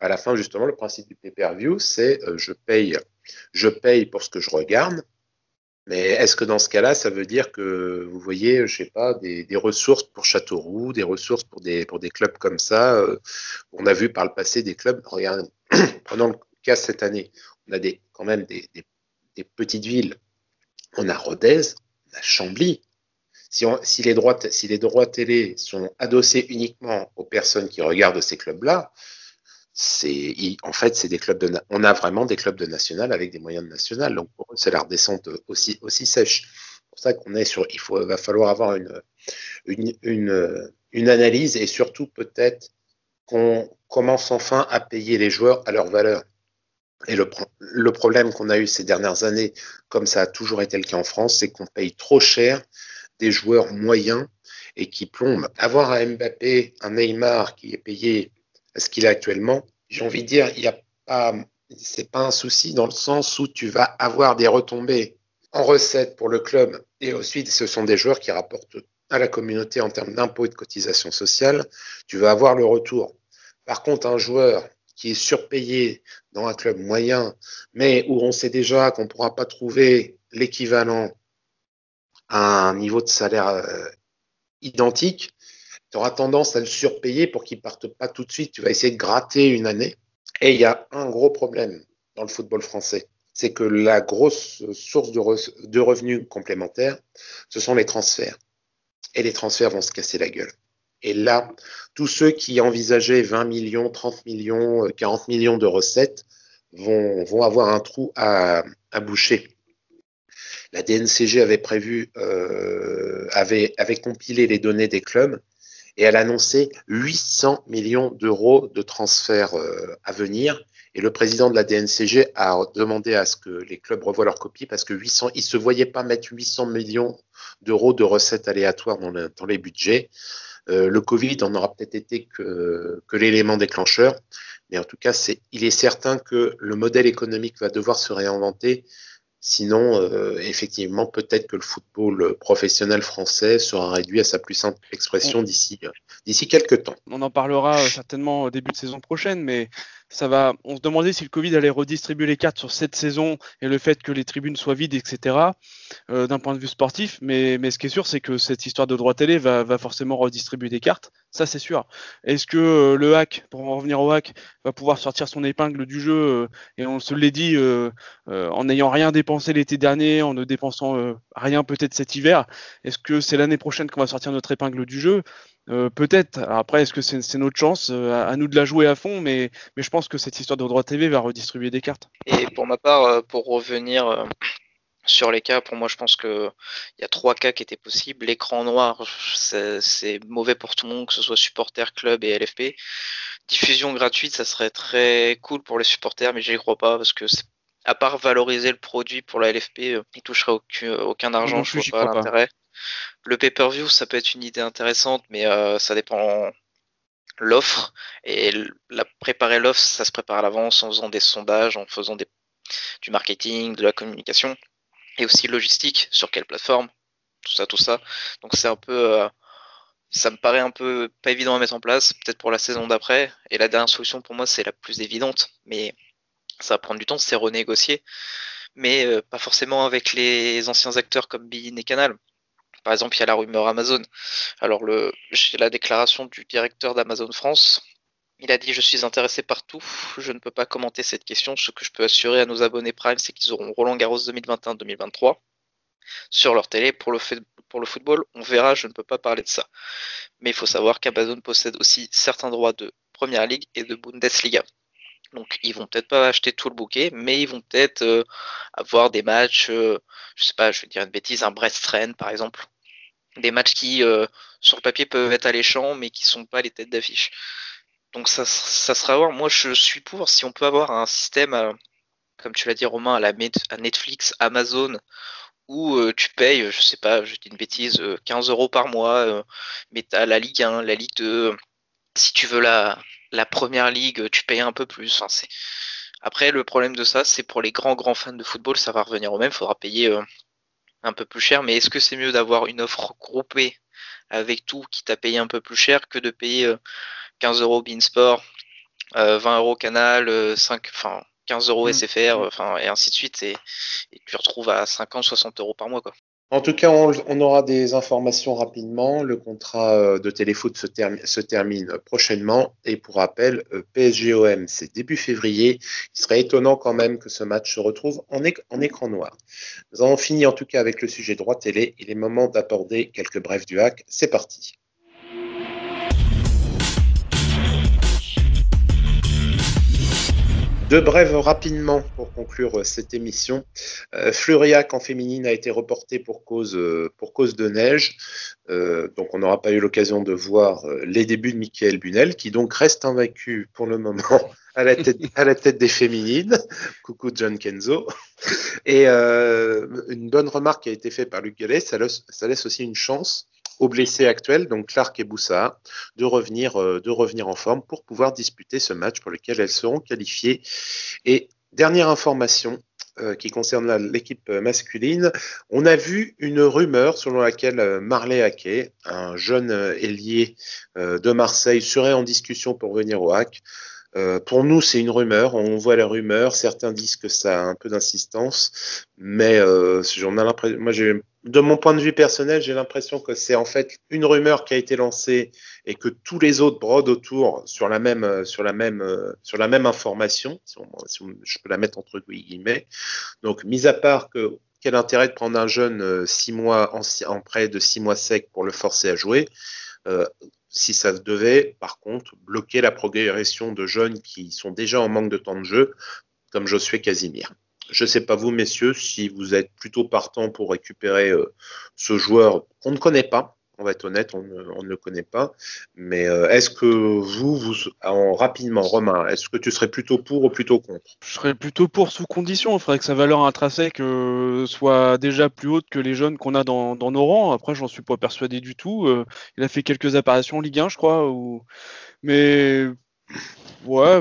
à la fin, justement, le principe du pay-per-view, c'est je paye je paye pour ce que je regarde. Mais est-ce que dans ce cas-là, ça veut dire que vous voyez, je sais pas, des, ressources pour Châteauroux, des ressources pour des, clubs comme ça euh, On a vu par le passé des clubs, regarde, prenons le cas cette année, on a quand même des, petites villes. On a Rodez, on a Chambly. Si les droits télé sont adossés uniquement aux personnes qui regardent ces clubs-là, c'est en fait c'est des clubs de on a vraiment des clubs de national avec des moyens de national donc c'est la redescente aussi aussi sèche. C'est pour ça qu'on est sur il faut va falloir avoir une une, une, une analyse et surtout peut-être qu'on commence enfin à payer les joueurs à leur valeur. Et le, le problème qu'on a eu ces dernières années comme ça a toujours été le cas en France c'est qu'on paye trop cher des joueurs moyens et qui plombent. Avoir un Mbappé un Neymar qui est payé ce qu'il a actuellement, j'ai envie de dire, il n'y a pas c'est pas un souci dans le sens où tu vas avoir des retombées en recettes pour le club et ensuite ce sont des joueurs qui rapportent à la communauté en termes d'impôts et de cotisations sociales. Tu vas avoir le retour. Par contre, un joueur qui est surpayé dans un club moyen, mais où on sait déjà qu'on ne pourra pas trouver l'équivalent à un niveau de salaire euh, identique, tu auras tendance à le surpayer pour qu'il parte pas tout de suite. Tu vas essayer de gratter une année. Et il y a un gros problème dans le football français. C'est que la grosse source de, revenus complémentaires, ce sont les transferts. Et les transferts vont se casser la gueule. Et là, tous ceux qui envisageaient 20 millions, 30 millions, 40 euh, millions de recettes vont, avoir un trou à, boucher. La DNCG avait prévu, euh, avait compilé les données des clubs et elle annonçait 800 millions d'euros de transferts euh, à venir. Et le président de la DNCG a demandé à ce que les clubs revoient leur copie parce que 800, ils se voyaient pas mettre 800 millions d'euros de recettes aléatoires dans, les budgets. Euh, le Covid en aura peut-être été que, l'élément déclencheur, mais en tout cas, il est certain que le modèle économique va devoir se réinventer Sinon, euh, effectivement, peut-être que le football professionnel français sera réduit à sa plus simple expression d'ici d'ici quelques temps. On en parlera euh, certainement au début de saison prochaine, mais On se demandait si le Covid allait redistribuer les cartes sur cette saison et le fait que les tribunes soient vides, etc. Euh, d'un point de vue sportif. Mais, ce qui est sûr, c'est que cette histoire de droit télé va, va forcément redistribuer des cartes. Ça, c'est sûr. Est-ce que euh, le hack, pour en revenir au hack, va pouvoir sortir son épingle du jeu euh, Et on se l'est dit, en n'ayant rien dépensé l'été dernier, en ne dépensant rien peut-être cet hiver. Est-ce que c'est l'année prochaine qu'on va sortir notre épingle du jeu? Euh, peut-être. Après, est-ce que c'est notre chance euh, à, nous de la jouer à fond mais, mais je pense que cette histoire de droit TV va redistribuer des cartes. Et pour ma part, euh, pour revenir sur les cas, pour moi, je pense qu'il y a trois cas qui étaient possibles. L'écran noir, c'est mauvais pour tout le monde, que ce soit supporter, club et LFP. Diffusion gratuite, ça serait très cool pour les supporters, mais j'y crois pas parce que à part valoriser le produit pour la LFP, il toucherait aucun, aucun argent, je vois pas l'intérêt. Le pay-per-view, ça peut être une idée intéressante, mais euh, ça dépend l'offre. Et la, préparer l'offre, ça se prépare à l'avance en faisant des sondages, en faisant du marketing, de la communication, et aussi logistique, sur quelle plateforme, tout ça, tout ça. Donc c'est un peu... Euh, ça me paraît un peu pas évident à mettre en place, peut-être pour la saison d'après. Et la dernière solution pour moi, c'est la plus évidente, mais ça va prendre du temps, c'est renégocier. Mais euh, pas forcément avec les anciens acteurs comme Bein et Canal. Par exemple, il y a la rumeur Amazon. Alors, le, j'ai la déclaration du directeur d'Amazon France. Il a dit Je suis intéressé partout. Je ne peux pas commenter cette question. Ce que je peux assurer à nos abonnés Prime, c'est qu'ils auront Roland Garros 2021-2023 sur leur télé. Pour le, football, on verra. Je ne peux pas parler de ça. Mais il faut savoir qu'Amazon possède aussi certains droits de Première Ligue et de Bundesliga. Donc ils vont peut-être pas acheter tout le bouquet, mais ils vont peut-être euh, avoir des matchs, euh, je sais pas, je vais dire une bêtise, un Brest Rennes par exemple, des matchs qui euh, sur le papier peuvent être alléchants, mais qui sont pas les têtes d'affiche. Donc ça, sera voir. Moi je suis pour si on peut avoir un système, comme tu l'as dit Romain, à, la, Netflix, Amazon, où tu payes, je sais pas, je dis une bêtise, 15 euros par mois, mais tu la Ligue 1, la Ligue 2, si tu veux la, première ligue, tu payes un peu plus. Après, le problème de ça, c'est pour les grands, grands fans de football, ça va revenir au même, il faudra payer euh, un peu plus cher. Mais est-ce que c'est mieux d'avoir une offre groupée avec tout qui t'a payé un peu plus cher que de payer 15 euh, euros Beansport, 20 euh, euros Canal, 5, enfin, 15 euros SFR, enfin, et ainsi de suite, et, et tu retrouves à 50, 60 euros par mois, quoi. En tout cas, on, aura des informations rapidement. Le contrat euh, de téléfoot se, termine prochainement. Et pour rappel, euh, PSGOM, c'est début février. Il serait étonnant quand même que ce match se retrouve en, écran noir. Nous avons fini en tout cas avec le sujet droit télé. Il est moment d'aborder quelques brefs du hack. C'est parti. Deux brèves rapidement pour conclure euh, cette émission. Euh, Fleuriac en féminine a été reporté pour cause, euh, de neige. donc on n'aura pas eu l'occasion de voir les débuts de Michael Bunel, qui donc reste invaincu pour le moment à la tête, des féminines. Coucou John Kenzo. Et une bonne remarque qui a été faite par Luc Gallet, ça laisse aussi une chance aux blessés actuels, donc Clark et Boussa, de revenir, euh, de revenir en forme pour pouvoir disputer ce match pour lequel elles seront qualifiées. Et Dernière information, euh, qui concerne l'équipe masculine, on a vu une rumeur selon laquelle euh, Marley Hackey, un jeune ailier de Marseille, serait en discussion pour venir au hack. Pour nous, c'est une rumeur. On voit la rumeur. Certains disent que ça a un peu d'insistance, mais j'en ai l'impression. Moi, de mon point de vue personnel, j'ai l'impression que c'est en fait une rumeur qui a été lancée et que tous les autres brodent autour sur la même, sur la même, sur la même information, si, je peux la mettre entre guillemets. Donc, mis à part que quel intérêt de prendre un jeune euh, six mois en, en, prêt de six mois sec pour le forcer à jouer, euh, si ça devait, par contre, bloquer la progression de jeunes qui sont déjà en manque de temps de jeu, comme Josué Casimir. Je ne sais pas vous, messieurs, si vous êtes plutôt partant pour récupérer euh, ce joueur qu'on ne connaît pas. On va être honnête, on ne, le connaît pas. Mais euh, est-ce que vous, vous en, rapidement, Romain, est-ce que tu serais plutôt pour ou plutôt contre? Je serais plutôt pour sous condition. Il faudrait que sa valeur intrinsèque euh, soit déjà plus haute que les jeunes qu'on a dans, nos rangs. Après, j'en suis pas persuadé du tout. il a fait quelques apparitions en Ligue 1, je crois. Mais ouais,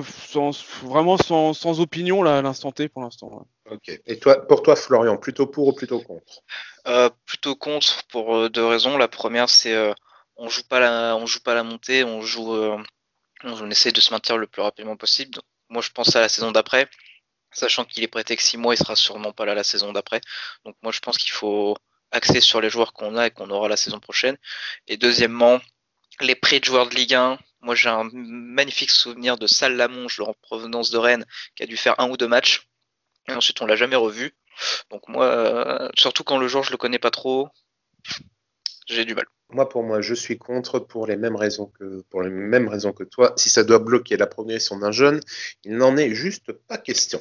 vraiment sans, opinion là, à l'instant T pour l'instant. Ok. Et toi, pour toi, Florian, plutôt pour ou plutôt contre? Euh, Plutôt contre pour euh, deux raisons. La première, c'est euh, on joue pas la, on joue pas la montée, on joue, on, essaie de se maintenir le plus rapidement possible. moi, je pense à la saison d'après, sachant qu'il est prêté que six mois, il sera sûrement pas là la saison d'après. Donc moi, je pense qu'il faut axer sur les joueurs qu'on a et qu'on aura la saison prochaine. Et deuxièmement, les prix de joueurs de Ligue 1. Moi, j'ai un magnifique souvenir de Salle Lamonge en provenance de Rennes, qui a dû faire un ou deux matchs et ensuite, on l'a jamais revu. Donc moi, euh, surtout quand le joueur je le connais pas trop, j'ai du mal. Moi, pour moi, je suis contre pour les mêmes raisons que pour les mêmes raisons que toi. Si ça doit bloquer la progression d'un jeune, il n'en est juste pas question.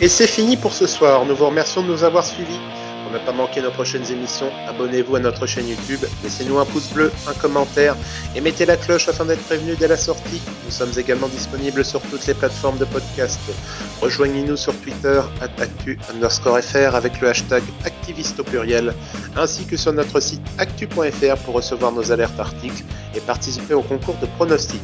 Et c'est fini pour ce soir. Nous vous remercions de nous avoir suivis. Ne pas manquer nos prochaines émissions, abonnez-vous à notre chaîne YouTube, laissez-nous un pouce bleu, un commentaire et mettez la cloche afin d'être prévenu dès la sortie. Nous sommes également disponibles sur toutes les plateformes de podcast. Rejoignez-nous sur Twitter, actu underscore fr avec le hashtag activiste au pluriel, ainsi que sur notre site actu.fr pour recevoir nos alertes articles et participer au concours de pronostics.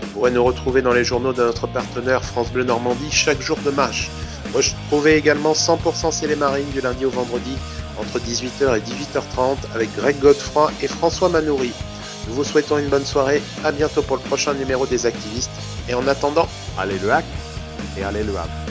Vous pourrez nous retrouver dans les journaux de notre partenaire France Bleu Normandie chaque jour de match. Retrouvez également 100% C'est les Marines du lundi au vendredi entre 18h et 18h30 avec Greg Godefroy et François Manoury. Nous vous souhaitons une bonne soirée, à bientôt pour le prochain numéro des activistes et en attendant, allez le hack et allez le hack.